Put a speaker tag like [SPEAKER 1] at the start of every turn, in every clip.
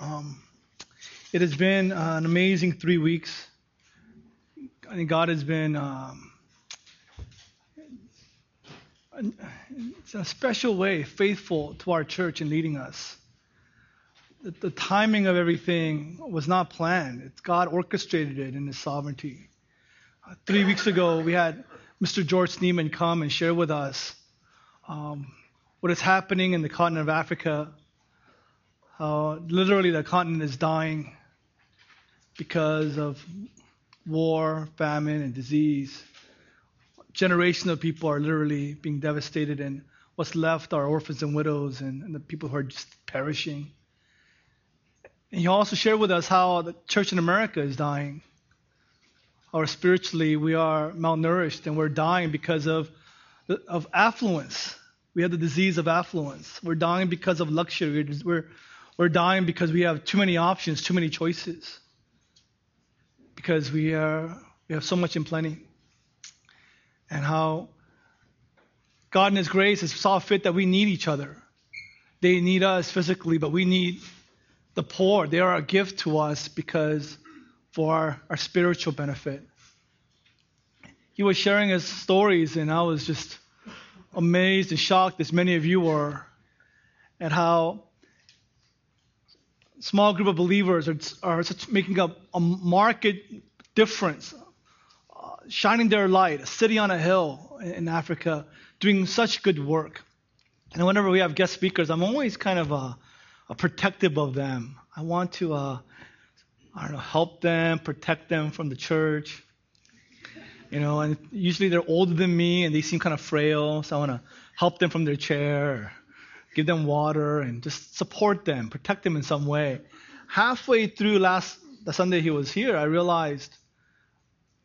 [SPEAKER 1] Um, it has been uh, an amazing three weeks. I think God has been um, in a special way faithful to our church in leading us. The, the timing of everything was not planned. It's God orchestrated it in His sovereignty. Uh, three weeks ago, we had Mr. George Snyman come and share with us um, what is happening in the continent of Africa. Uh, literally, the continent is dying because of war, famine, and disease. Generations of people are literally being devastated, and what's left are orphans and widows and, and the people who are just perishing. And he also shared with us how the church in America is dying. Or spiritually, we are malnourished and we're dying because of, of affluence. We have the disease of affluence. We're dying because of luxury. We're, we're dying because we have too many options, too many choices. Because we, are, we have so much in plenty. And how God in His grace has saw fit that we need each other. They need us physically, but we need the poor. They are a gift to us because for our, our spiritual benefit. He was sharing his stories, and I was just amazed and shocked, as many of you were, at how small group of believers are, are making up a market difference, uh, shining their light, a city on a hill in, in Africa, doing such good work. And whenever we have guest speakers, I'm always kind of a protective of them. I want to, uh, I don't know, help them, protect them from the church. You know, and usually they're older than me and they seem kind of frail, so I want to help them from their chair, give them water, and just support them, protect them in some way. Halfway through last the Sunday he was here, I realized,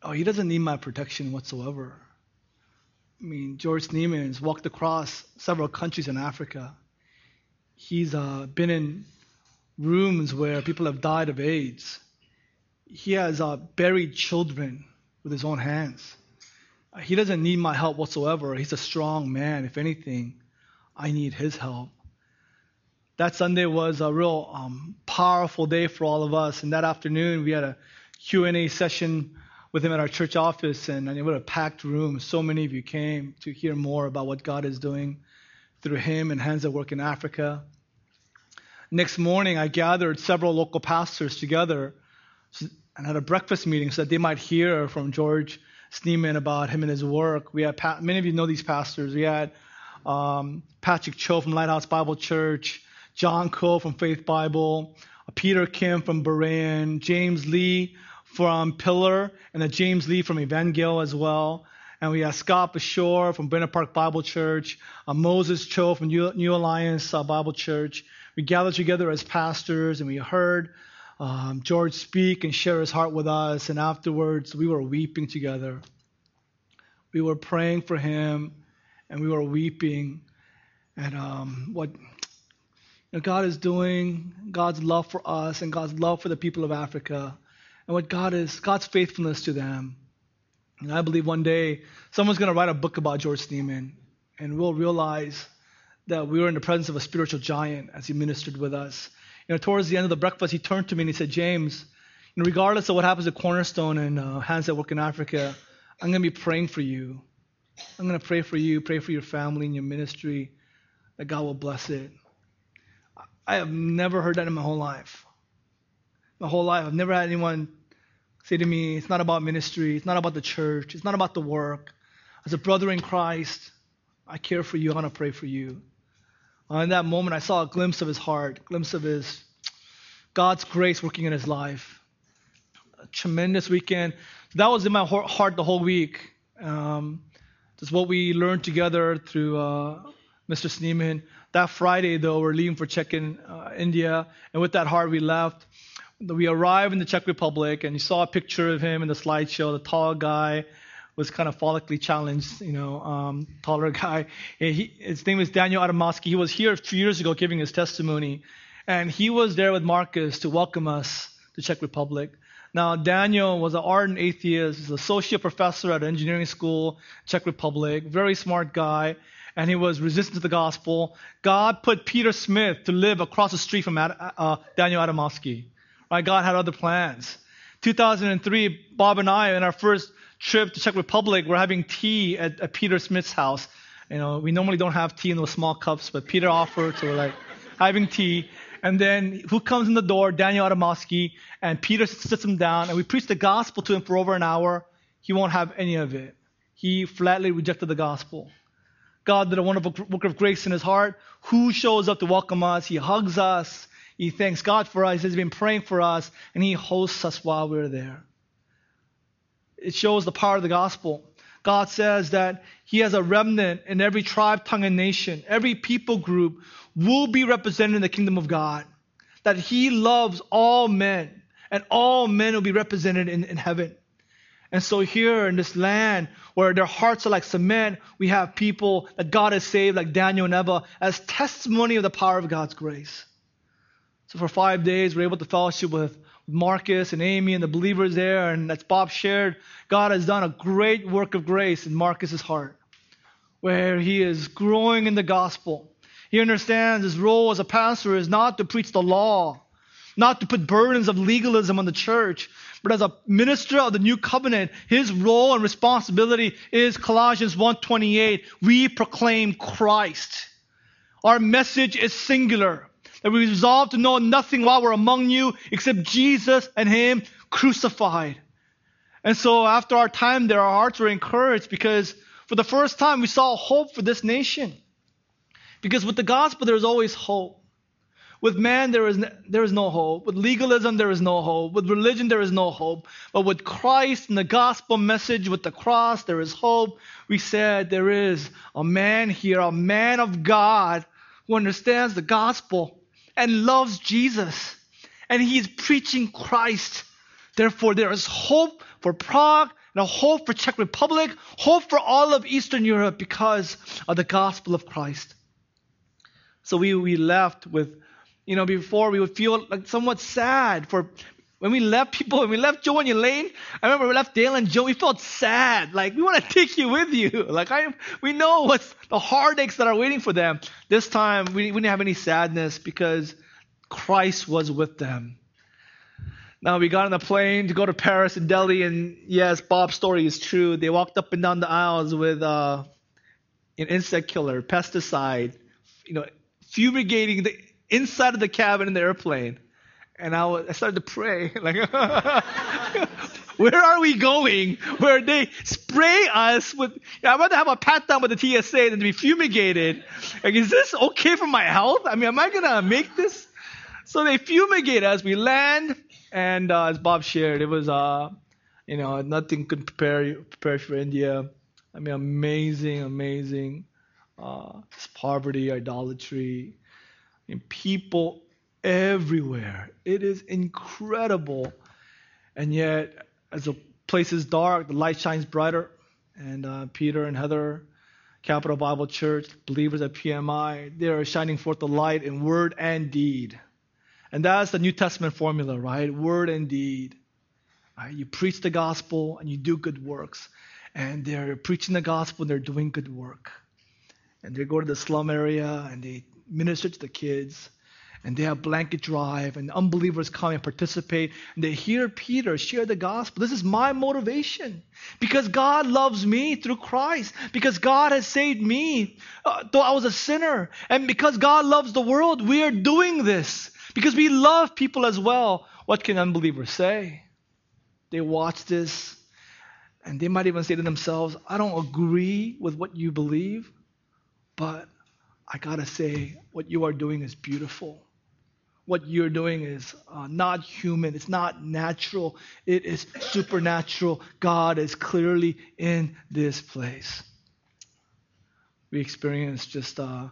[SPEAKER 1] oh, he doesn't need my protection whatsoever. I mean, George has walked across several countries in Africa. He's uh, been in rooms where people have died of AIDS. He has uh, buried children with his own hands. He doesn't need my help whatsoever. He's a strong man. If anything, I need his help. That Sunday was a real um, powerful day for all of us. And that afternoon, we had a Q&A session with him at our church office, and it was a packed room. So many of you came to hear more about what God is doing through him and Hands at Work in Africa. Next morning, I gathered several local pastors together and had a breakfast meeting so that they might hear from George Snyman about him and his work. We had many of you know these pastors. We had um, Patrick Cho from Lighthouse Bible Church, John Coe from Faith Bible, Peter Kim from Berean, James Lee from Pillar, and James Lee from Evangel as well. And we have Scott Bashore from Buena Park Bible Church, uh, Moses Cho from New, New Alliance uh, Bible Church. We gathered together as pastors and we heard um, George speak and share his heart with us. And afterwards, we were weeping together. We were praying for him and we were weeping at um, what you know, God is doing, God's love for us and God's love for the people of Africa, and what God is, God's faithfulness to them. And I believe one day someone's going to write a book about George Snyman, and we'll realize that we were in the presence of a spiritual giant as he ministered with us. You know, towards the end of the breakfast, he turned to me and he said, James, regardless of what happens at Cornerstone and uh, Hands at Work in Africa, I'm going to be praying for you. I'm going to pray for you, pray for your family and your ministry, that God will bless it. I have never heard that in my whole life. My whole life, I've never had anyone say to me, it's not about ministry, it's not about the church, it's not about the work. As a brother in Christ, I care for you, I want to pray for you. Uh, in that moment, I saw a glimpse of his heart, glimpse of his God's grace working in his life. A tremendous weekend. That was in my heart the whole week. Um, that's what we learned together through uh, Mr. Snyman. That Friday, though, we're leaving for Czech in uh, India, and with that heart, we left. We arrived in the Czech Republic, and you saw a picture of him in the slideshow, the tall guy was kind of follically challenged, you know, um, taller guy. He, his name is Daniel Adamowski. He was here a few years ago giving his testimony, and he was there with Marcus to welcome us to Czech Republic. Now, Daniel was an ardent atheist. He's an associate professor at an engineering school, Czech Republic. Very smart guy. and he was resistant to the gospel, God put Peter Smith to live across the street from Ad, uh, Daniel Adamowski. Right? God had other plans. 2003, Bob and I, in our first trip to Czech Republic, we're having tea at, at Peter Smith's house. You know, we normally don't have tea in those small cups, but Peter offered, so we're like having tea. And then who comes in the door? Daniel Adamowski. And Peter sits him down, and we preach the gospel to him for over an hour. He won't have any of it. He flatly rejected the gospel. God did a wonderful work of grace in his heart. Who shows up to welcome us? He hugs us. He thanks God for us. He's been praying for us, and he hosts us while we're there. It shows the power of the gospel. God says that He has a remnant in every tribe, tongue, and nation. Every people group will be represented in the kingdom of God. That He loves all men, and all men will be represented in, in heaven. And so here in this land where their hearts are like cement, we have people that God has saved, like Daniel and Eva, as testimony of the power of God's grace. So for five days, we're able to fellowship with Marcus and Amy and the believers there. And as Bob shared, God has done a great work of grace in Marcus's heart, where he is growing in the gospel. He understands his role as a pastor is not to preach the law, not to put burdens of legalism on the church, but as a minister of the new covenant, his role and responsibility is Colossians 1:28. We proclaim Christ. Our message is singular that we resolve to know nothing while we're among you except Jesus and Him crucified. And so after our time there, our hearts were encouraged because for the first time we saw hope for this nation. Because with the gospel there is always hope. With man there is, there is no hope. With legalism there is no hope. With religion there is no hope. But with Christ and the gospel message, with the cross, there is hope. We said there is a man here, a man of God who understands the gospel and loves Jesus. And he is preaching Christ. Therefore, there is hope for Prague and a hope for Czech Republic, hope for all of Eastern Europe because of the gospel of Christ. So we, we left with, you know, before we would feel like somewhat sad for when we left people, when we left Joe and Elaine, I remember we left Dale and Joe, we felt sad. Like, we want to take you with you. Like, I, we know what's the heartaches that are waiting for them. This time, we, we didn't have any sadness because Christ was with them. Now we got on the plane to go to Paris and Delhi, and yes, Bob's story is true. They walked up and down the aisles with uh, an insect killer, pesticide, you know, fumigating the inside of the cabin in the airplane. And I, was, I started to pray, like, where are we going? Where they spray us with? I'd rather have a pat down with the TSA than to be fumigated. Like, is this okay for my health? I mean, am I gonna make this? So they fumigate us. We land, and uh, as Bob shared, it was, uh, you know, nothing could prepare you, prepare for India. I mean, amazing, amazing. Uh, poverty, idolatry, mean, people everywhere. It is incredible. And yet, as the place is dark, the light shines brighter. And uh, Peter and Heather, Capital Bible Church, believers at PMI, they are shining forth the light in word and deed. And that's the New Testament formula, right? Word and deed. Right? You preach the gospel and you do good works. And they're preaching the gospel and they're doing good work. And they go to the slum area and they minister to the kids. And they have blanket drive, and unbelievers come and participate. And they hear Peter share the gospel. This is my motivation. Because God loves me through Christ. Because God has saved me, uh, though I was a sinner. And because God loves the world, we are doing this. Because we love people as well. What can unbelievers say? They watch this and they might even say to themselves, I don't agree with what you believe, but I gotta say, what you are doing is beautiful. What you're doing is uh, not human, it's not natural, it is supernatural. God is clearly in this place. We experienced just uh,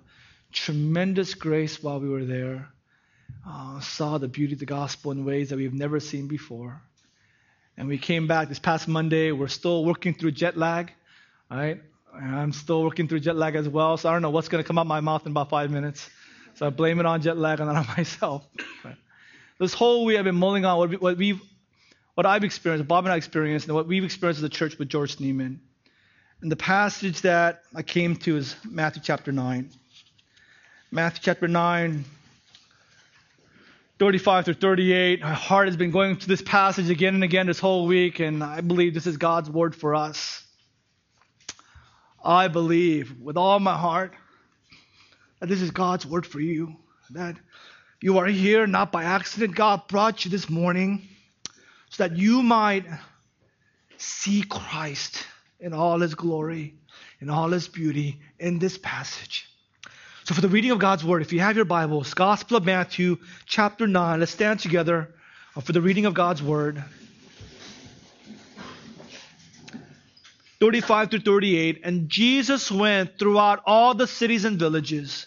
[SPEAKER 1] tremendous grace while we were there uh, saw the beauty of the gospel in ways that we've never seen before. And we came back this past Monday. We're still working through jet lag, right? I'm still working through jet lag as well, so I don't know what's going to come out my mouth in about five minutes. So I blame it on jet lag and not on myself. This whole week I've been mulling on what, we, have what I've experienced, Bob and I experienced, and what we've experienced as a church with George Neiman. And the passage that I came to is Matthew chapter 9. Matthew chapter 9, 35 through 38. My heart has been going to this passage again and again this whole week, and I believe this is God's word for us. I believe with all my heart that this is God's word for you, that you are here not by accident. God brought you this morning so that you might see Christ in all his glory, in all his beauty in this passage. So, for the reading of God's word, if you have your Bibles, Gospel of Matthew, chapter 9, let's stand together for the reading of God's word. 35 to 38. And Jesus went throughout all the cities and villages,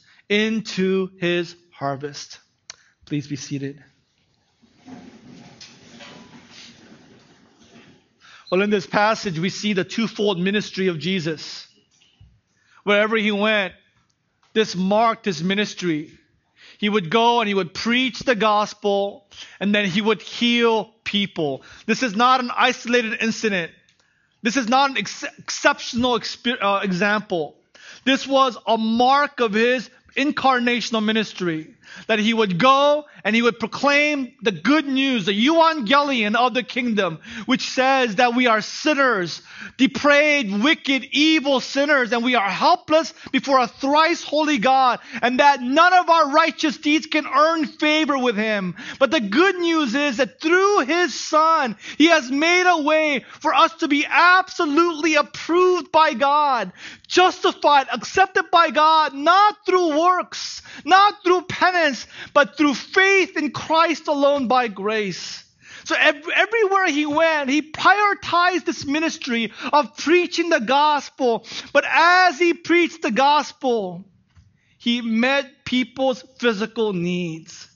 [SPEAKER 1] into his harvest. Please be seated. Well, in this passage, we see the twofold ministry of Jesus. Wherever he went, this marked his ministry. He would go and he would preach the gospel and then he would heal people. This is not an isolated incident. This is not an ex- exceptional exp- uh, example. This was a mark of his incarnational ministry that he would go and he would proclaim the good news, the evangelion of the kingdom, which says that we are sinners, depraved, wicked, evil sinners, and we are helpless before a thrice holy God, and that none of our righteous deeds can earn favor with him. But the good news is that through his son, he has made a way for us to be absolutely approved by God, justified, accepted by God, not through works, not through penance, but through faith in Christ alone by grace. So everywhere he went, he prioritized this ministry of preaching the gospel. But as he preached the gospel, he met people's physical needs.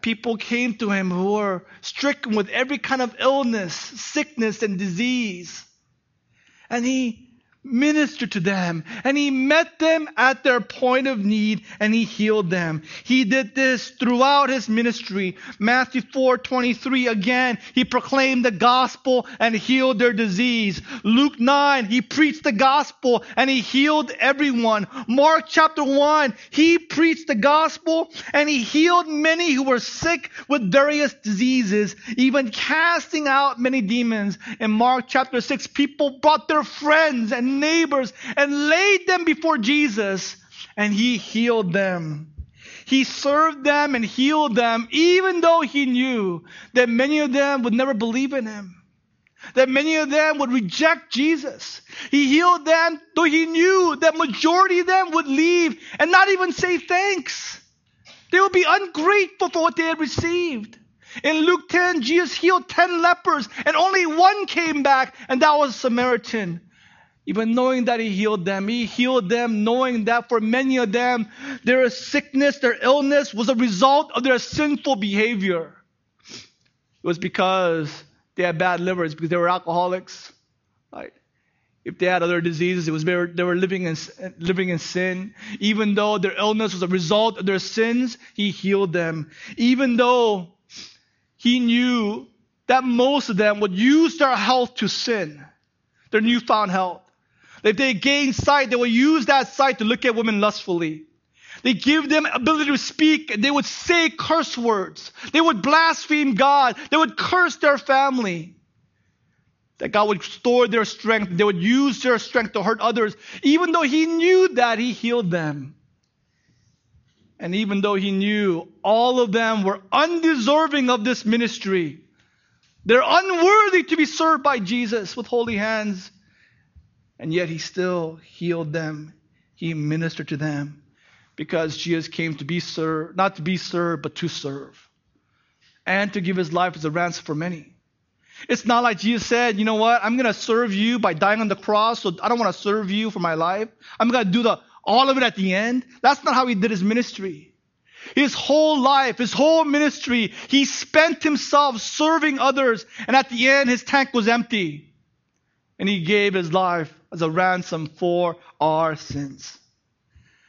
[SPEAKER 1] People came to him who were stricken with every kind of illness, sickness, and disease. And he ministered to them and he met them at their point of need and he healed them. He did this throughout his ministry. Matthew 4 23 again, he proclaimed the gospel and healed their disease. Luke 9, he preached the gospel and he healed everyone. Mark chapter 1, he preached the gospel and he healed many who were sick with various diseases, even casting out many demons. In Mark chapter 6, people brought their friends and neighbors and laid them before Jesus, and he healed them. He served them and healed them, even though he knew that many of them would never believe in him, that many of them would reject Jesus. He healed them, though he knew that majority of them would leave and not even say thanks. They would be ungrateful for what they had received. In Luke 10, Jesus healed 10 lepers and only one came back, and that was a Samaritan. Even knowing that He healed them, He healed them knowing that for many of them, their sickness, their illness was a result of their sinful behavior. It was because they had bad livers, because they were alcoholics. Right? If they had other diseases, it was they were, they were living in living in sin. Even though their illness was a result of their sins, He healed them. Even though He knew that most of them would use their health to sin, their newfound health. If they gain sight, they will use that sight to look at women lustfully. They give them ability to speak they would say curse words. They would blaspheme God. They would curse their family. That God would store their strength. They would use their strength to hurt others. Even though He knew that, He healed them. And even though He knew all of them were undeserving of this ministry, they're unworthy to be served by Jesus with holy hands. And yet he still healed them. He ministered to them because Jesus came to be served, not to be served, but to serve. And to give his life as a ransom for many. It's not like Jesus said, you know what, I'm going to serve you by dying on the cross, so I don't want to serve you for my life. I'm going to do the, all of it at the end. That's not how he did his ministry. His whole life, his whole ministry, he spent himself serving others, and at the end, his tank was empty. And he gave his life as a ransom for our sins.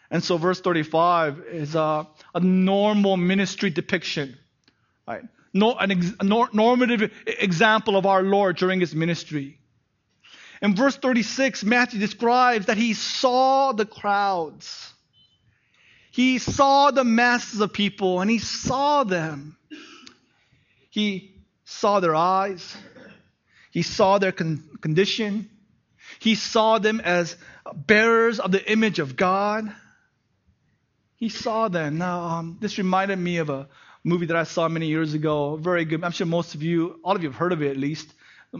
[SPEAKER 1] And so, verse 35 is a, a normal ministry depiction, right? No, an ex, a normative example of our Lord during his ministry. In verse 36, Matthew describes that he saw the crowds. He saw the masses of people and he saw them. He saw their eyes. He saw their con- condition. He saw them as bearers of the image of God. He saw them. Now, um, this reminded me of a movie that I saw many years ago. Very good. I'm sure most of you, all of you have heard of it at least.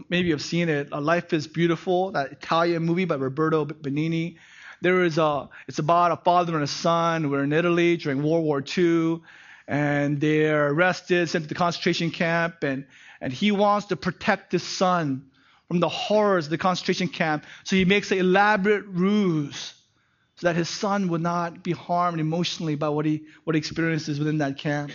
[SPEAKER 1] Maybe you've seen it. A Life is Beautiful, that Italian movie by Roberto Benigni. There is a, it's about a father and a son who were in Italy during World War II, and they're arrested, sent to the concentration camp, and, and he wants to protect his son from the horrors of the concentration camp. So he makes an elaborate ruse so that his son would not be harmed emotionally by what he, what he experiences within that camp.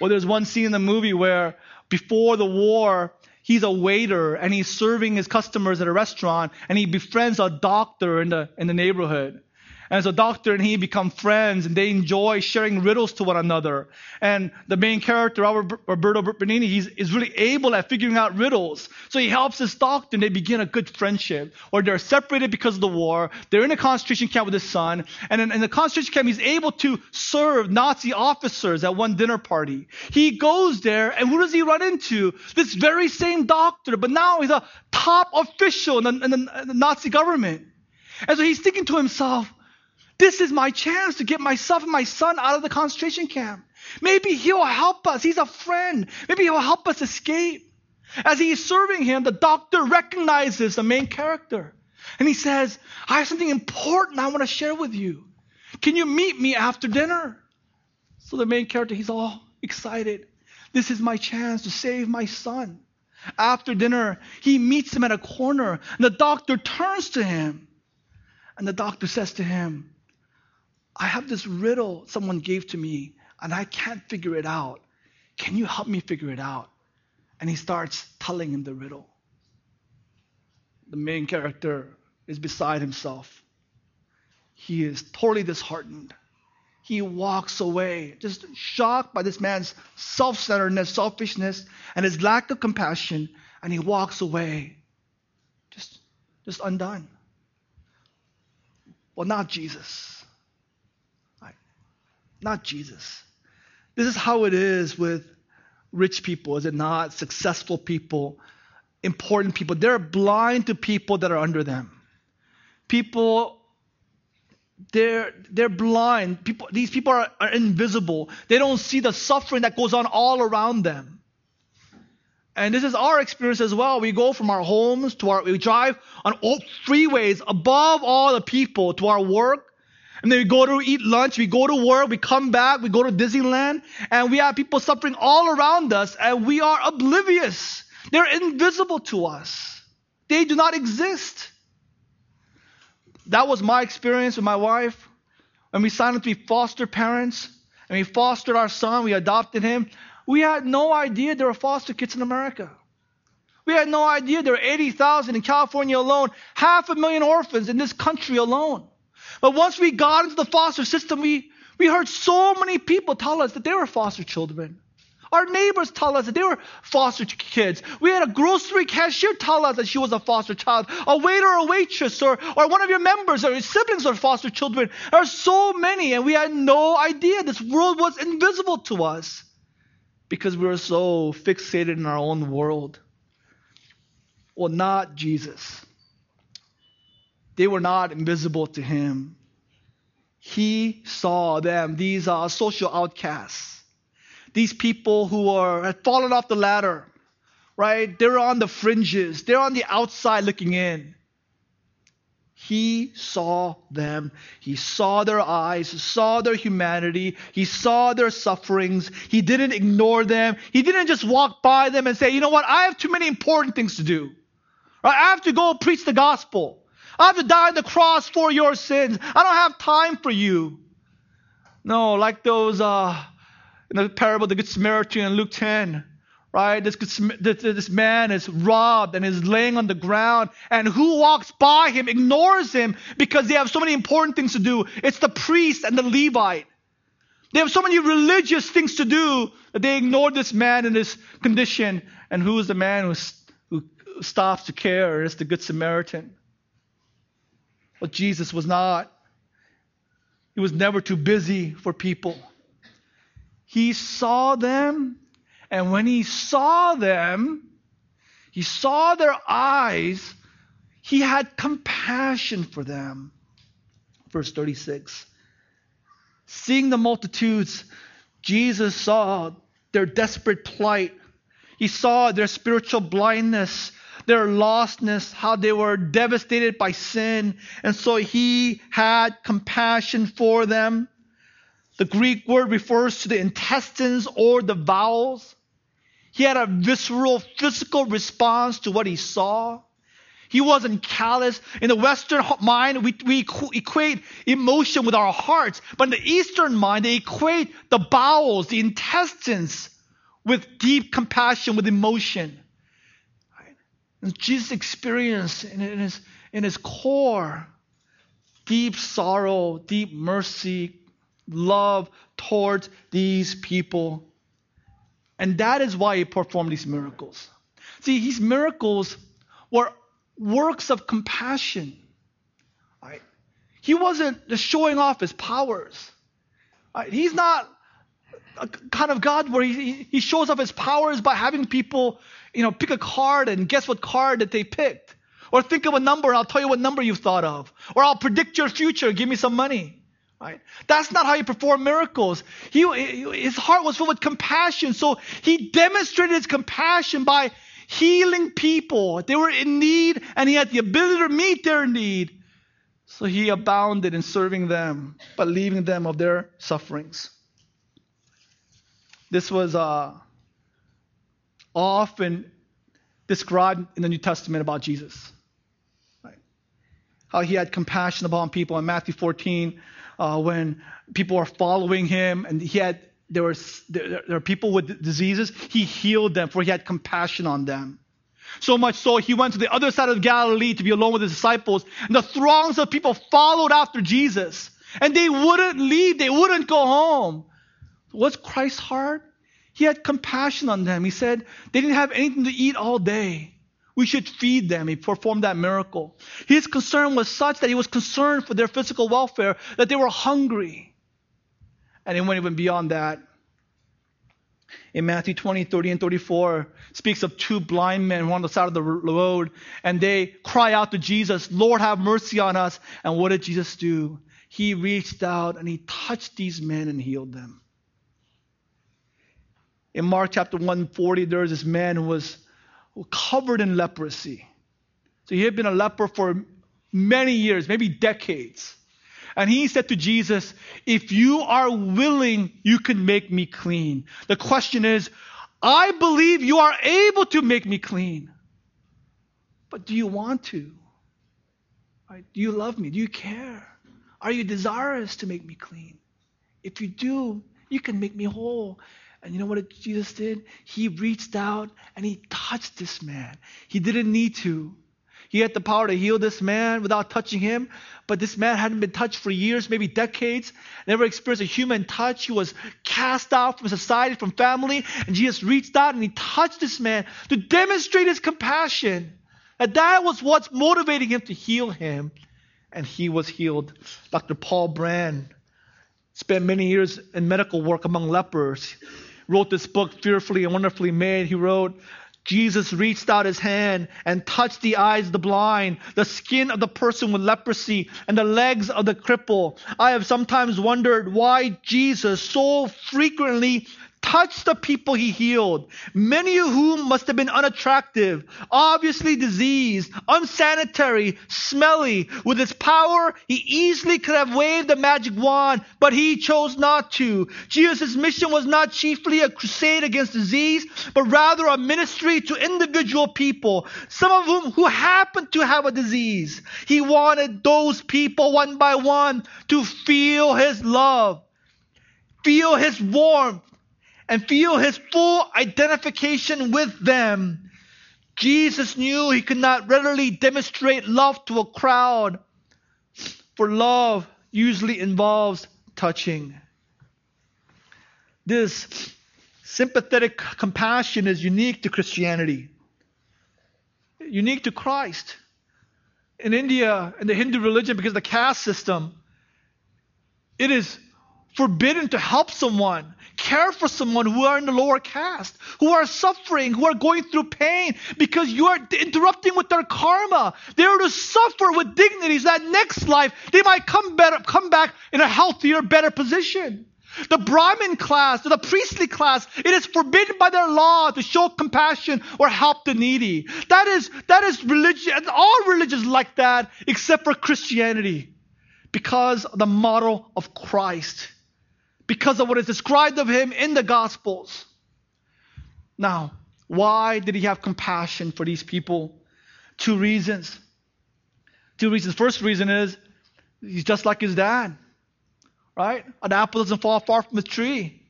[SPEAKER 1] Or there's one scene in the movie where before the war, he's a waiter and he's serving his customers at a restaurant and he befriends a doctor in the, in the neighborhood. And as a doctor and he become friends and they enjoy sharing riddles to one another. And the main character, Roberto Benigni, he's is really able at figuring out riddles. So he helps this doctor and they begin a good friendship. Or they're separated because of the war. They're in a concentration camp with his son. And in, in the concentration camp, he's able to serve Nazi officers at one dinner party. He goes there and who does he run into? This very same doctor, but now he's a top official in the, in the Nazi government. And so he's thinking to himself, this is my chance to get myself and my son out of the concentration camp. Maybe he'll help us. He's a friend. Maybe he'll help us escape. As he's serving him, the doctor recognizes the main character. And he says, I have something important I want to share with you. Can you meet me after dinner? So the main character, he's all excited. This is my chance to save my son. After dinner, he meets him at a corner. And the doctor turns to him. And the doctor says to him, I have this riddle someone gave to me and I can't figure it out. Can you help me figure it out? And he starts telling him the riddle. The main character is beside himself. He is totally disheartened. He walks away, just shocked by this man's self centeredness, selfishness, and his lack of compassion, and he walks away, just, just undone. Well, not Jesus not Jesus. This is how it is with rich people, is it not? Successful people, important people. They're blind to people that are under them. People, they're, they're blind. People, these people are, are invisible. They don't see the suffering that goes on all around them. And this is our experience as well. We go from our homes to our, we drive on all freeways above all the people to our work, and then we go to eat lunch, we go to work, we come back, we go to Disneyland, and we have people suffering all around us, and we are oblivious. They're invisible to us. They do not exist. That was my experience with my wife. When we signed up to be foster parents, and we fostered our son, we adopted him, we had no idea there were foster kids in America. We had no idea there were 80,000 in California alone, half a million orphans in this country alone. But once we got into the foster system, we, we heard so many people tell us that they were foster children. Our neighbors tell us that they were foster kids. We had a grocery cashier tell us that she was a foster child. A waiter or waitress or, or one of your members or your siblings are foster children. There are so many, and we had no idea. This world was invisible to us because we were so fixated in our own world. Well, not Jesus. They were not invisible to him. He saw them, these are social outcasts, these people who are had fallen off the ladder, right? They're on the fringes, they're on the outside looking in. He saw them. He saw their eyes, saw their humanity. He saw their sufferings. He didn't ignore them. He didn't just walk by them and say, you know what, I have too many important things to do. Right? I have to go preach the gospel. I have to die on the cross for your sins. I don't have time for you. No, like those uh, in the parable of the Good Samaritan in Luke 10 right? This, this man is robbed and is laying on the ground, and who walks by him ignores him because they have so many important things to do. It's the priest and the Levite. They have so many religious things to do that they ignore this man in this condition. And who is the man who, who stops to care? It's the Good Samaritan. But Jesus was not. He was never too busy for people. He saw them and when he saw them, he saw their eyes, he had compassion for them. Verse 36. Seeing the multitudes, Jesus saw their desperate plight. He saw their spiritual blindness, their lostness, how they were devastated by sin. And so he had compassion for them. The Greek word refers to the intestines or the bowels. He had a visceral, physical response to what he saw. He wasn't callous. In the Western mind, we, we equate emotion with our hearts. But in the Eastern mind, they equate the bowels, the intestines, with deep compassion, with emotion. Jesus experienced in, his, in his core deep sorrow, deep mercy, love towards these people. And that is why he performed these miracles. See, these miracles were works of compassion. Right? He wasn't just showing off his powers. Right? He's not kind of God where he, he shows off his powers by having people, you know, pick a card and guess what card that they picked. Or think of a number and I'll tell you what number you've thought of. Or I'll predict your future, give me some money. Right? That's not how he performed miracles. He, his heart was full with compassion. So he demonstrated his compassion by healing people. They were in need and he had the ability to meet their need. So he abounded in serving them, but leaving them of their sufferings. This was uh, often described in the New Testament about Jesus. Right? How he had compassion upon people in Matthew 14 uh, when people are following him and he had there were there, there are people with diseases he healed them for he had compassion on them so much so he went to the other side of galilee to be alone with his disciples and the throngs of people followed after jesus and they wouldn't leave they wouldn't go home what's christ's heart he had compassion on them he said they didn't have anything to eat all day we should feed them. He performed that miracle. His concern was such that he was concerned for their physical welfare, that they were hungry. And he went even beyond that. In Matthew 20, 30, and 34, speaks of two blind men who on the side of the road, and they cry out to Jesus, Lord, have mercy on us. And what did Jesus do? He reached out and he touched these men and healed them. In Mark chapter 140, there was this man who was covered in leprosy. So he had been a leper for many years, maybe decades. And he said to Jesus, If you are willing, you can make me clean. The question is, I believe you are able to make me clean. But do you want to? Do you love me? Do you care? Are you desirous to make me clean? If you do, you can make me whole. And you know what Jesus did? He reached out and he touched this man. He didn't need to. He had the power to heal this man without touching him, but this man hadn't been touched for years, maybe decades, never experienced a human touch. He was cast out from society, from family, and Jesus reached out and he touched this man to demonstrate his compassion. And that was what's motivating him to heal him, and he was healed. Dr. Paul Brand spent many years in medical work among lepers wrote this book, Fearfully and Wonderfully Made. He wrote, Jesus reached out his hand and touched the eyes of the blind, the skin of the person with leprosy, and the legs of the cripple. I have sometimes wondered why Jesus so frequently touched the people he healed, many of whom must have been unattractive, obviously diseased, unsanitary, smelly. With his power, he easily could have waved a magic wand, but he chose not to. Jesus' mission was not chiefly a crusade against disease, but rather a ministry to individual people, some of whom who happened to have a disease. He wanted those people one by one to feel his love feel his warmth, and feel his full identification with them. Jesus knew he could not readily demonstrate love to a crowd, for love usually involves touching. This sympathetic compassion is unique to Christianity, unique to Christ. In India, in the Hindu religion, because of the caste system, it is forbidden to help someone, care for someone who are in the lower caste, who are suffering, who are going through pain because you are interrupting with their karma. They are to suffer with dignity so that next life they might come better, come back in a healthier, better position. The Brahmin class, the priestly class, it is forbidden by their law to show compassion or help the needy. That is, that is religion, all religions like that except for Christianity because the model of Christ because of what is described of him in the Gospels. Now, why did he have compassion for these people? Two reasons. Two reasons. First reason is he's just like his dad, right? An apple doesn't fall far from a tree.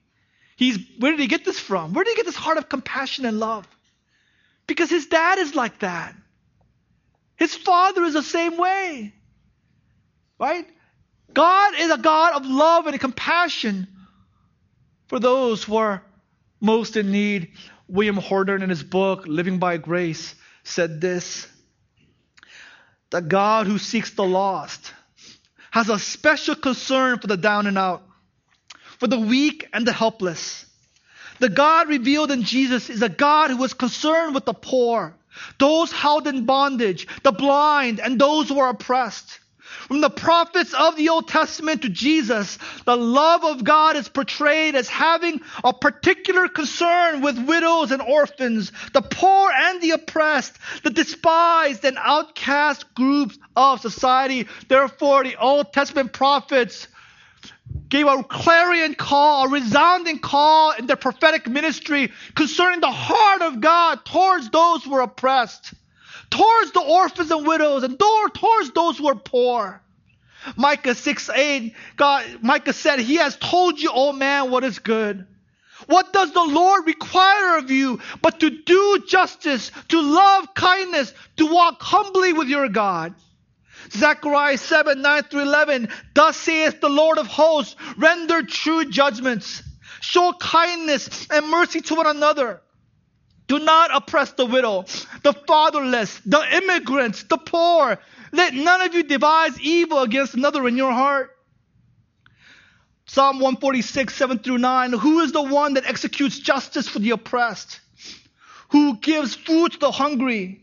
[SPEAKER 1] He's where did he get this from? Where did he get this heart of compassion and love? Because his dad is like that. His father is the same way. Right? God is a God of love and compassion for those who are most in need. William Hordern, in his book, Living by Grace, said this The God who seeks the lost has a special concern for the down and out, for the weak and the helpless. The God revealed in Jesus is a God who is concerned with the poor, those held in bondage, the blind, and those who are oppressed. From the prophets of the Old Testament to Jesus, the love of God is portrayed as having a particular concern with widows and orphans, the poor and the oppressed, the despised and outcast groups of society. Therefore, the Old Testament prophets gave a clarion call, a resounding call in their prophetic ministry concerning the heart of God towards those who are oppressed towards the orphans and widows and towards those who are poor. Micah 6 8, God, Micah said, He has told you, O man, what is good. What does the Lord require of you but to do justice, to love kindness, to walk humbly with your God? Zechariah 7 9 through 11, Thus saith the Lord of hosts, render true judgments, show kindness and mercy to one another do not oppress the widow, the fatherless, the immigrants, the poor. Let none of you devise evil against another in your heart. Psalm 146, 7 through 9. Who is the one that executes justice for the oppressed? Who gives food to the hungry?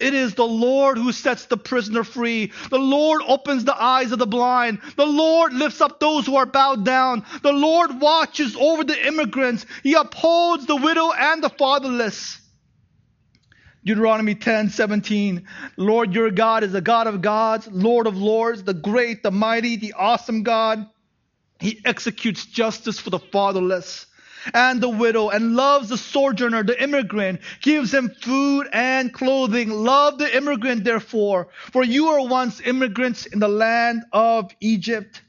[SPEAKER 1] It is the Lord who sets the prisoner free. The Lord opens the eyes of the blind. The Lord lifts up those who are bowed down. The Lord watches over the immigrants. He upholds the widow and the fatherless. Deuteronomy 10, 17. Lord your God is the God of gods, Lord of lords, the great, the mighty, the awesome God. He executes justice for the fatherless and the widow and loves the sojourner, the immigrant, gives him food and clothing. Love the immigrant, therefore, for you were once immigrants in the land of Egypt.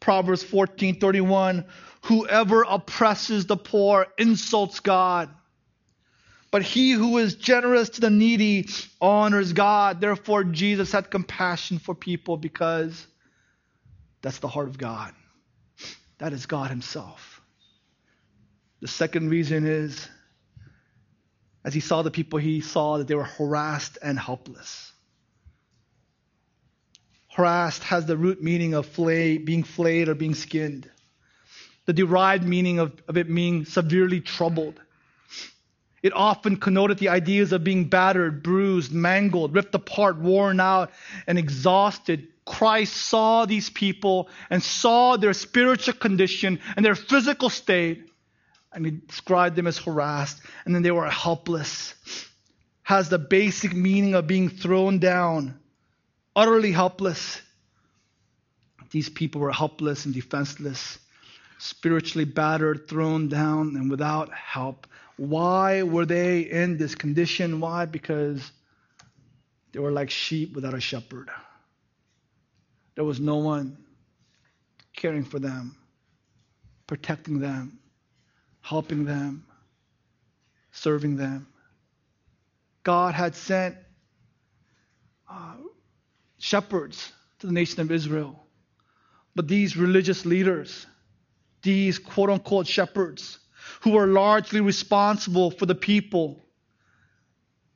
[SPEAKER 1] Proverbs 14:31 Whoever oppresses the poor insults God. But he who is generous to the needy honors God. Therefore, Jesus had compassion for people because that's the heart of God. That is God Himself. The second reason is as he saw the people, he saw that they were harassed and helpless. Harassed has the root meaning of flay, being flayed or being skinned. The derived meaning of, of it being severely troubled. It often connoted the ideas of being battered, bruised, mangled, ripped apart, worn out, and exhausted. Christ saw these people and saw their spiritual condition and their physical state and he described them as harassed, and then they were helpless. Has the basic meaning of being thrown down, utterly helpless. These people were helpless and defenseless, spiritually battered, thrown down, and without help. Why were they in this condition? Why? Because they were like sheep without a shepherd. There was no one caring for them, protecting them, helping them, serving them. God had sent uh, shepherds to the nation of Israel. But these religious leaders, these quote unquote shepherds, who were largely responsible for the people,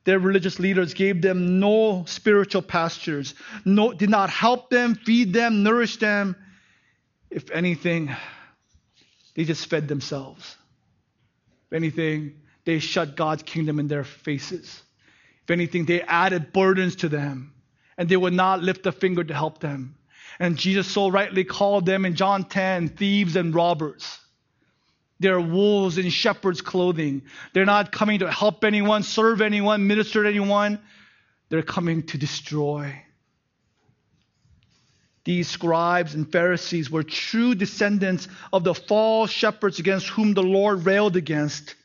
[SPEAKER 1] their religious leaders gave them no spiritual pastures, no, did not help them, feed them, nourish them. If anything, they just fed themselves. If anything, they shut God's kingdom in their faces. If anything, they added burdens to them, and they would not lift a finger to help them. And Jesus so rightly called them in John 10 thieves and robbers. They're wolves in shepherd's clothing. They're not coming to help anyone, serve anyone, minister to anyone. They're coming to destroy. These scribes and Pharisees were true descendants of the false shepherds against whom the Lord railed against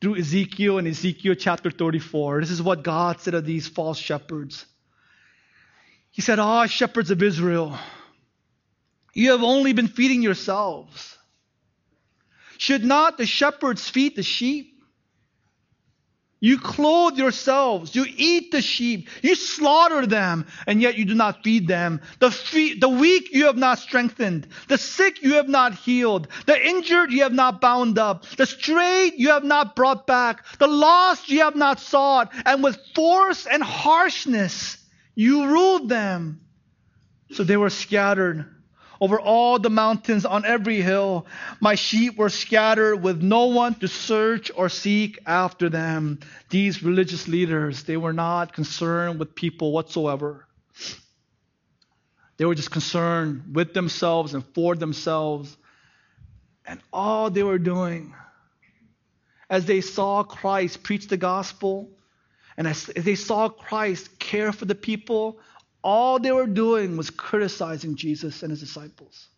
[SPEAKER 1] through Ezekiel and Ezekiel chapter 34. This is what God said of these false shepherds. He said, Ah, shepherds of Israel, you have only been feeding yourselves. Should not the shepherds feed the sheep? You clothe yourselves, you eat the sheep, you slaughter them, and yet you do not feed them. The, the weak you have not strengthened, the sick you have not healed, the injured you have not bound up, the strayed you have not brought back, the lost you have not sought, and with force and harshness you ruled them. So they were scattered over all the mountains on every hill. My sheep were scattered with no one to search or seek after them. These religious leaders, they were not concerned with people whatsoever. They were just concerned with themselves and for themselves. And all they were doing, as they saw Christ preach the gospel, and as they saw Christ care for the people, all they were doing was criticizing Jesus and his disciples.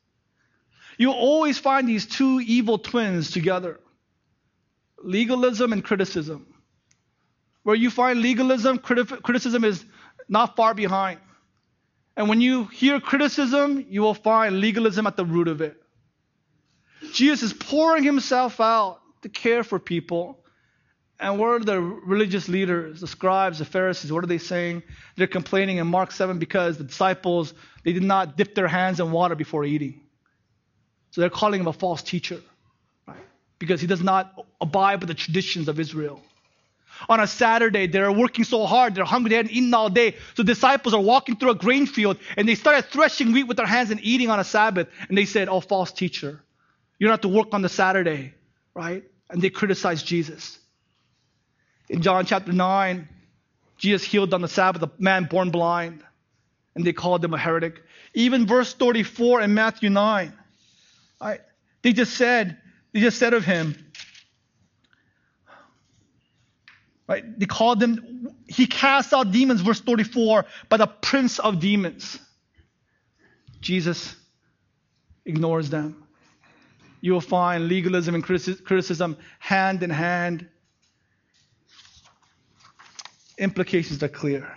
[SPEAKER 1] You always find these two evil twins together legalism and criticism. Where you find legalism, criti- criticism is not far behind. And when you hear criticism, you will find legalism at the root of it. Jesus is pouring himself out to care for people. And what are the religious leaders, the scribes, the Pharisees, what are they saying? They're complaining in Mark 7 because the disciples, they did not dip their hands in water before eating. So they're calling him a false teacher, right? Because he does not abide by the traditions of Israel. On a Saturday, they're working so hard, they're hungry, they hadn't eaten all day. So disciples are walking through a grain field and they started threshing wheat with their hands and eating on a Sabbath. And they said, Oh, false teacher, you don't have to work on the Saturday, right? And they criticized Jesus. In John chapter 9, Jesus healed on the Sabbath a man born blind, and they called him a heretic. Even verse 34 in Matthew 9, right, they just said, they just said of him, right, they called him, he cast out demons, verse 34, by the prince of demons. Jesus ignores them. You will find legalism and criticism hand in hand implications are clear.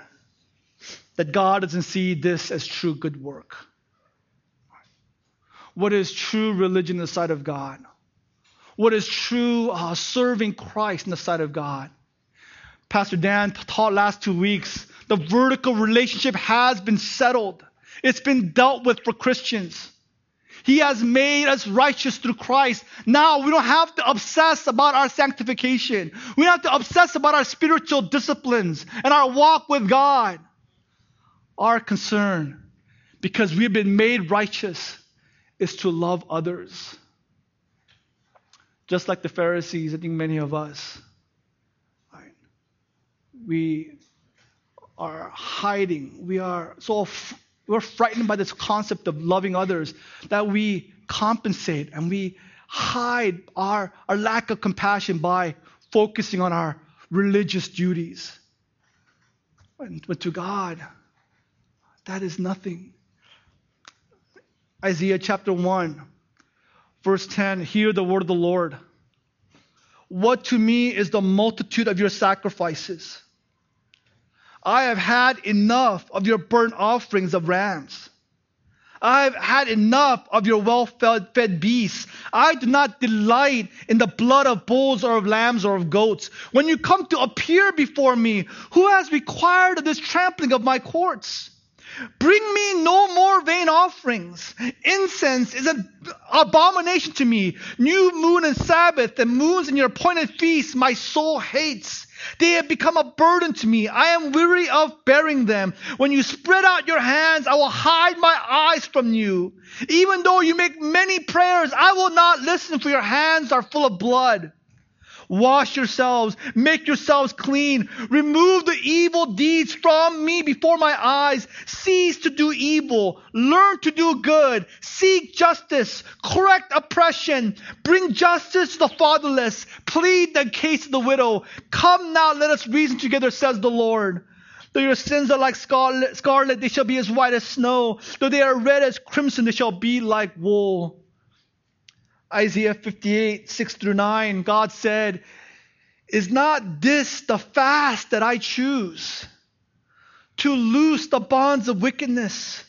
[SPEAKER 1] That God doesn't see this as true good work. What is true religion in the sight of God? What is true uh, serving Christ in the sight of God? Pastor Dan taught last two weeks the vertical relationship has been settled. It's been dealt with for Christians. He has made us righteous through Christ. Now we don't have to obsess about our sanctification. We don't have to obsess about our spiritual disciplines and our walk with God. Our concern, because we've been made righteous, is to love others. Just like the Pharisees, I think many of us, right? we are hiding. We are so we're frightened by this concept of loving others that we compensate and we hide our, our lack of compassion by focusing on our religious duties. But to God, that is nothing. Isaiah chapter 1, verse 10 Hear the word of the Lord. What to me is the multitude of your sacrifices? I have had enough of your burnt offerings of rams. I've had enough of your well fed beasts. I do not delight in the blood of bulls or of lambs or of goats. When you come to appear before me, who has required this trampling of my courts? Bring me no more vain offerings. Incense is an abomination to me. New moon and Sabbath and moons and your appointed feasts my soul hates. They have become a burden to me. I am weary of bearing them. When you spread out your hands, I will hide my eyes from you. Even though you make many prayers, I will not listen, for your hands are full of blood. Wash yourselves, make yourselves clean. Remove the evil deeds from me before my eyes. Cease to do evil. Learn to do good. Seek justice. Correct oppression. Bring justice to the fatherless. Plead the case of the widow. Come now, let us reason together, says the Lord. Though your sins are like scarlet, scarlet, they shall be as white as snow. Though they are red as crimson, they shall be like wool. Isaiah 58, 6 through 9, God said, Is not this the fast that I choose? To loose the bonds of wickedness,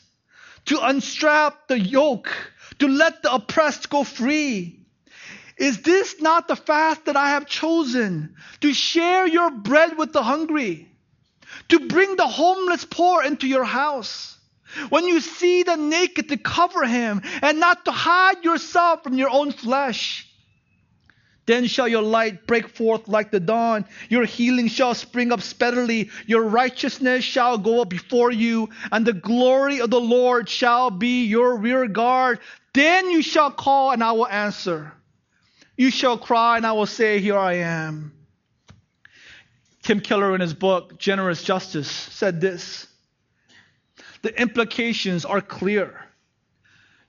[SPEAKER 1] to unstrap the yoke, to let the oppressed go free. Is this not the fast that I have chosen? To share your bread with the hungry, to bring the homeless poor into your house when you see the naked, to cover him, and not to hide yourself from your own flesh. Then shall your light break forth like the dawn. Your healing shall spring up speedily. Your righteousness shall go up before you, and the glory of the Lord shall be your rear guard. Then you shall call, and I will answer. You shall cry, and I will say, Here I am. Tim Keller, in his book, Generous Justice, said this the implications are clear.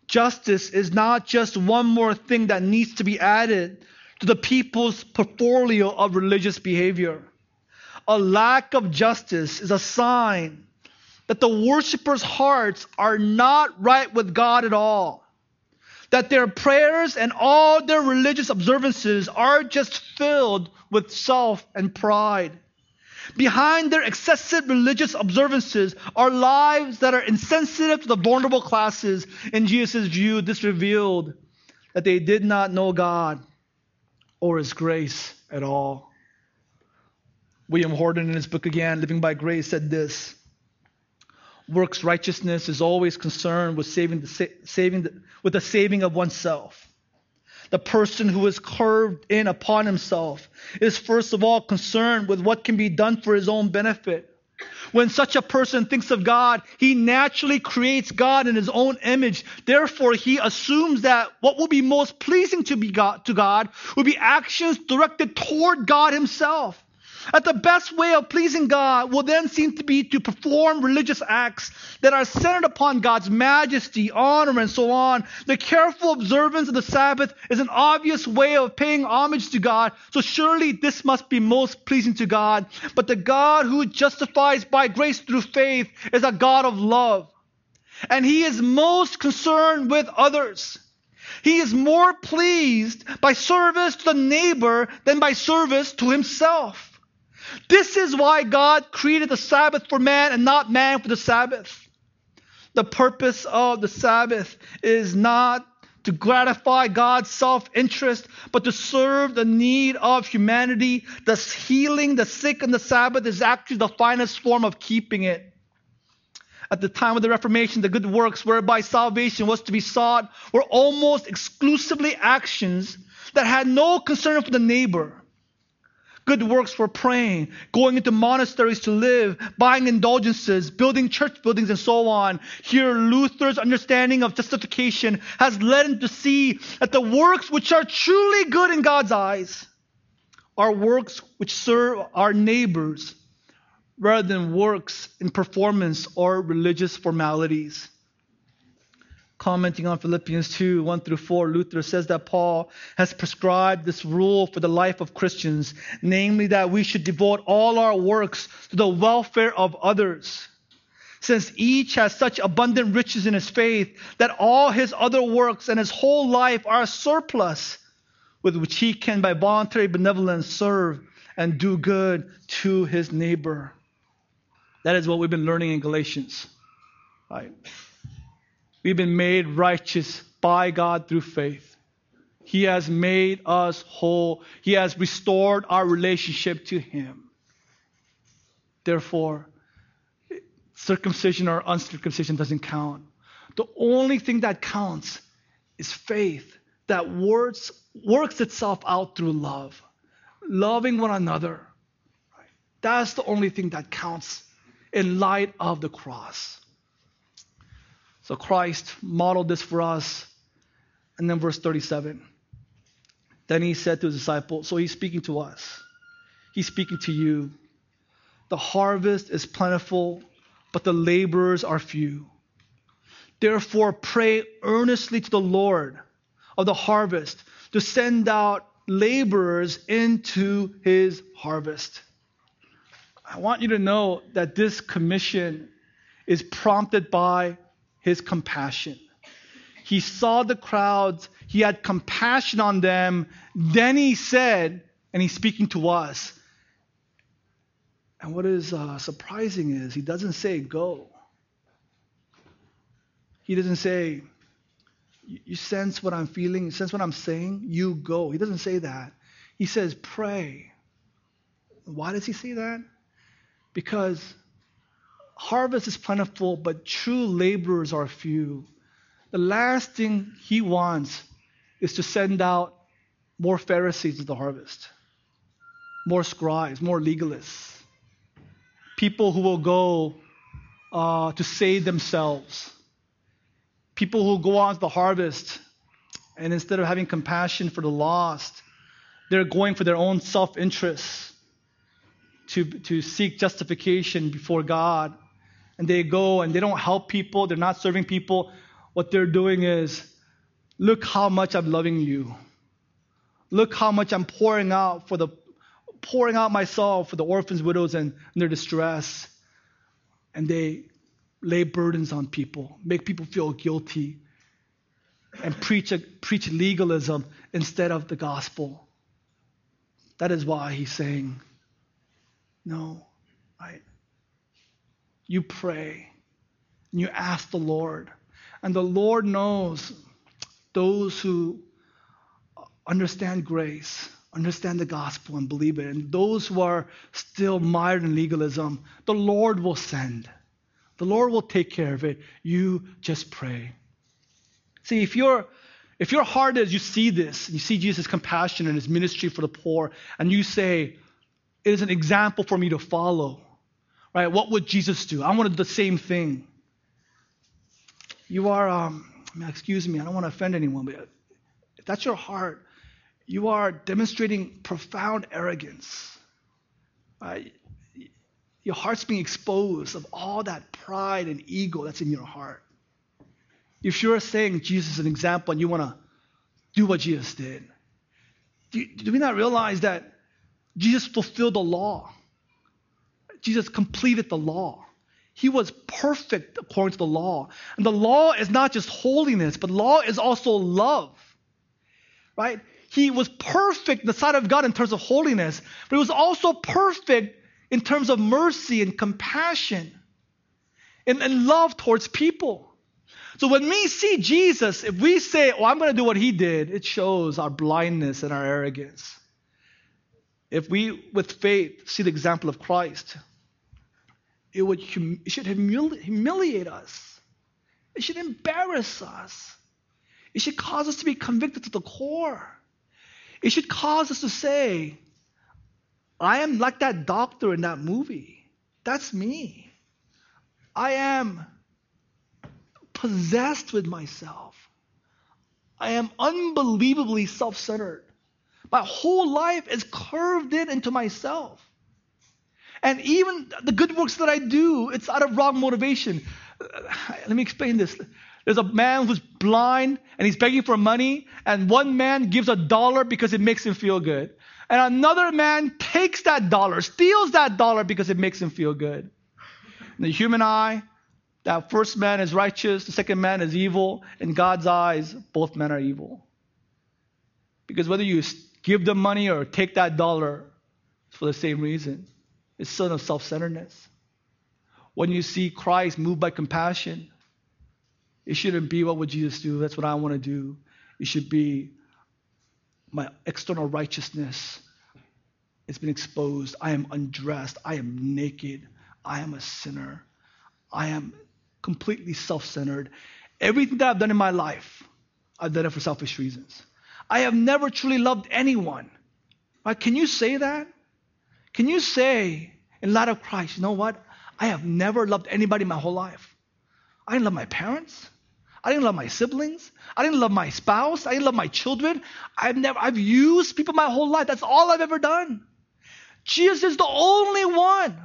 [SPEAKER 1] Justice is not just one more thing that needs to be added to the people's portfolio of religious behavior. A lack of justice is a sign that the worshippers' hearts are not right with God at all. That their prayers and all their religious observances are just filled with self and pride. Behind their excessive religious observances are lives that are insensitive to the vulnerable classes. In Jesus' view, this revealed that they did not know God or His grace at all. William Hordern, in his book again, Living by Grace, said this Works righteousness is always concerned with saving the, saving the, with the saving of oneself. The person who is curved in upon himself is first of all concerned with what can be done for his own benefit. When such a person thinks of God, he naturally creates God in his own image. Therefore, he assumes that what will be most pleasing to, be God, to God will be actions directed toward God himself. That the best way of pleasing God will then seem to be to perform religious acts that are centered upon God's majesty, honor, and so on. The careful observance of the Sabbath is an obvious way of paying homage to God, so surely this must be most pleasing to God. But the God who justifies by grace through faith is a God of love. And he is most concerned with others. He is more pleased by service to the neighbor than by service to himself. This is why God created the Sabbath for man and not man for the Sabbath. The purpose of the Sabbath is not to gratify God's self interest, but to serve the need of humanity. Thus, healing the sick on the Sabbath is actually the finest form of keeping it. At the time of the Reformation, the good works whereby salvation was to be sought were almost exclusively actions that had no concern for the neighbor good works for praying, going into monasteries to live, buying indulgences, building church buildings, and so on. Here, Luther's understanding of justification has led him to see that the works which are truly good in God's eyes are works which serve our neighbors rather than works in performance or religious formalities. Commenting on Philippians 2 1 through 4, Luther says that Paul has prescribed this rule for the life of Christians, namely that we should devote all our works to the welfare of others. Since each has such abundant riches in his faith that all his other works and his whole life are a surplus with which he can, by voluntary benevolence, serve and do good to his neighbor. That is what we've been learning in Galatians. Right? We've been made righteous by God through faith. He has made us whole. He has restored our relationship to Him. Therefore, circumcision or uncircumcision doesn't count. The only thing that counts is faith that works, works itself out through love, loving one another. That's the only thing that counts in light of the cross. So Christ modeled this for us. And then verse 37. Then he said to his disciples, so he's speaking to us. He's speaking to you. The harvest is plentiful, but the laborers are few. Therefore, pray earnestly to the Lord of the harvest to send out laborers into his harvest. I want you to know that this commission is prompted by his compassion. He saw the crowds, he had compassion on them. Then he said, and he's speaking to us. And what is uh, surprising is he doesn't say go. He doesn't say, you sense what I'm feeling, you sense what I'm saying, you go. He doesn't say that. He says, pray. Why does he say that? Because harvest is plentiful, but true laborers are few. The last thing he wants is to send out more Pharisees to the harvest, more scribes, more legalists, people who will go uh, to save themselves, people who go out to the harvest, and instead of having compassion for the lost, they're going for their own self interest to, to seek justification before God and they go and they don't help people, they're not serving people, what they're doing is, look how much I'm loving you. Look how much I'm pouring out for the pouring out myself for the orphans, widows, and, and their distress. And they lay burdens on people, make people feel guilty, and preach, a, preach legalism instead of the gospel. That is why he's saying, no, right? You pray and you ask the Lord. And the Lord knows those who understand grace, understand the gospel, and believe it. And those who are still mired in legalism, the Lord will send. The Lord will take care of it. You just pray. See, if your if your heart is you see this, you see Jesus' compassion and his ministry for the poor, and you say, it is an example for me to follow Right? What would Jesus do? I want to do the same thing. You are, um, excuse me, I don't want to offend anyone, but if that's your heart, you are demonstrating profound arrogance. Right? Your heart's being exposed of all that pride and ego that's in your heart. If you're saying Jesus is an example and you want to do what Jesus did, do, do we not realize that Jesus fulfilled the law? Jesus completed the law. He was perfect according to the law. And the law is not just holiness, but law is also love. Right? He was perfect in the sight of God in terms of holiness, but he was also perfect in terms of mercy and compassion and, and love towards people. So when we see Jesus, if we say, Oh, I'm going to do what he did, it shows our blindness and our arrogance. If we, with faith, see the example of Christ, it, would hum- it should humili- humiliate us. It should embarrass us. It should cause us to be convicted to the core. It should cause us to say, I am like that doctor in that movie. That's me. I am possessed with myself. I am unbelievably self centered. My whole life is curved in into myself. And even the good works that I do, it's out of wrong motivation. Let me explain this. There's a man who's blind and he's begging for money, and one man gives a dollar because it makes him feel good. And another man takes that dollar, steals that dollar because it makes him feel good. In the human eye, that first man is righteous, the second man is evil. In God's eyes, both men are evil. Because whether you give them money or take that dollar, it's for the same reason. It's son of self centeredness. When you see Christ moved by compassion, it shouldn't be what would Jesus do? That's what I want to do. It should be my external righteousness. It's been exposed. I am undressed. I am naked. I am a sinner. I am completely self centered. Everything that I've done in my life, I've done it for selfish reasons. I have never truly loved anyone. Right? Can you say that? Can you say, in light of Christ, you know what? I have never loved anybody my whole life. I didn't love my parents. I didn't love my siblings. I didn't love my spouse. I didn't love my children. I've never I've used people my whole life. That's all I've ever done. Jesus is the only one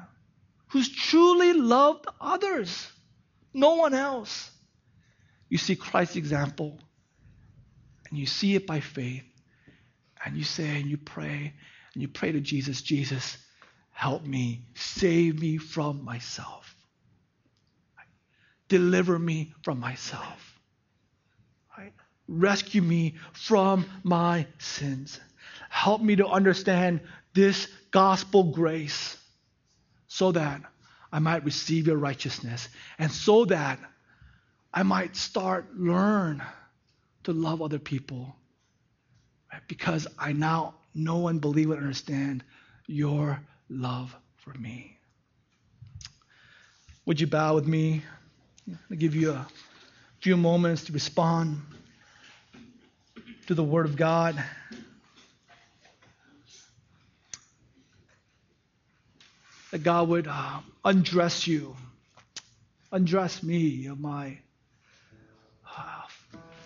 [SPEAKER 1] who's truly loved others. No one else. You see Christ's example and you see it by faith and you say and you pray and you pray to Jesus, Jesus, help me, save me from myself. Deliver me from myself. Rescue me from my sins. Help me to understand this gospel grace so that I might receive your righteousness and so that I might start learn to love other people right? because I now know and believe and understand your love for me. Would you bow with me? I'll give you a few moments to respond to the Word of God. That God would uh, undress you, undress me of my uh,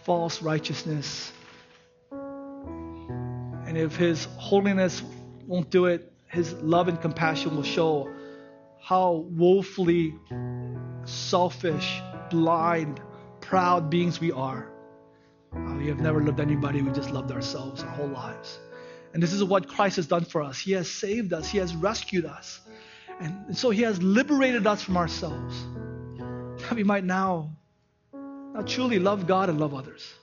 [SPEAKER 1] false righteousness. And if His holiness won't do it, His love and compassion will show how woefully selfish, blind, proud beings we are. Uh, we have never loved anybody, we just loved ourselves our whole lives. And this is what Christ has done for us. He has saved us, He has rescued us. And so He has liberated us from ourselves. That we might now, now truly love God and love others.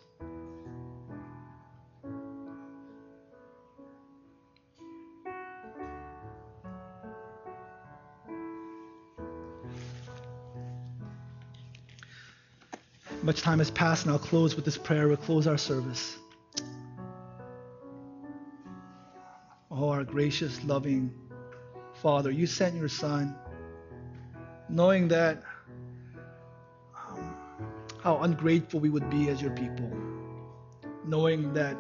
[SPEAKER 1] Much time has passed, and I'll close with this prayer. We'll close our service. Oh, our gracious, loving Father, you sent your Son, knowing that um, how ungrateful we would be as your people, knowing that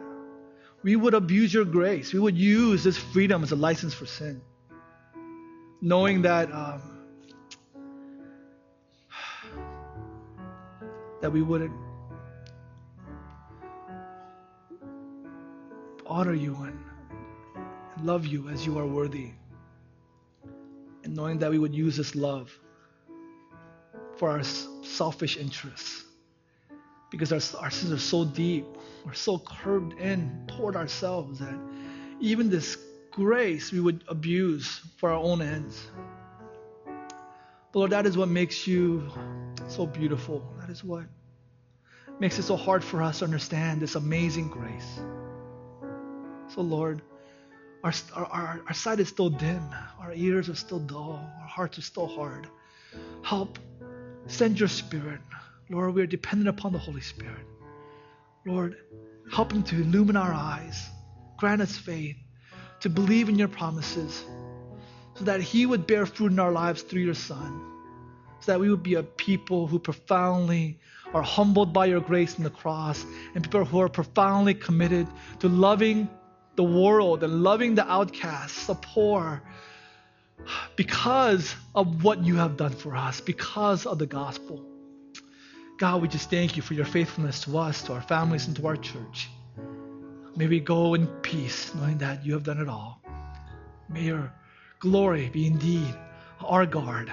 [SPEAKER 1] we would abuse your grace, we would use this freedom as a license for sin, knowing that. Um, that we wouldn't honor you and love you as you are worthy. And knowing that we would use this love for our selfish interests. Because our, our sins are so deep, we're so curved in toward ourselves that even this grace we would abuse for our own ends. But Lord, that is what makes you so beautiful. That is what makes it so hard for us to understand this amazing grace. So, Lord, our, our, our sight is still dim, our ears are still dull, our hearts are still hard. Help, send your Spirit. Lord, we are dependent upon the Holy Spirit. Lord, help Him to illumine our eyes, grant us faith, to believe in your promises, so that He would bear fruit in our lives through your Son, so that we would be a people who profoundly are humbled by your grace in the cross, and people who are profoundly committed to loving the world and loving the outcasts, the poor, because of what you have done for us, because of the gospel. God, we just thank you for your faithfulness to us, to our families, and to our church. May we go in peace, knowing that you have done it all. May your glory be indeed our guard.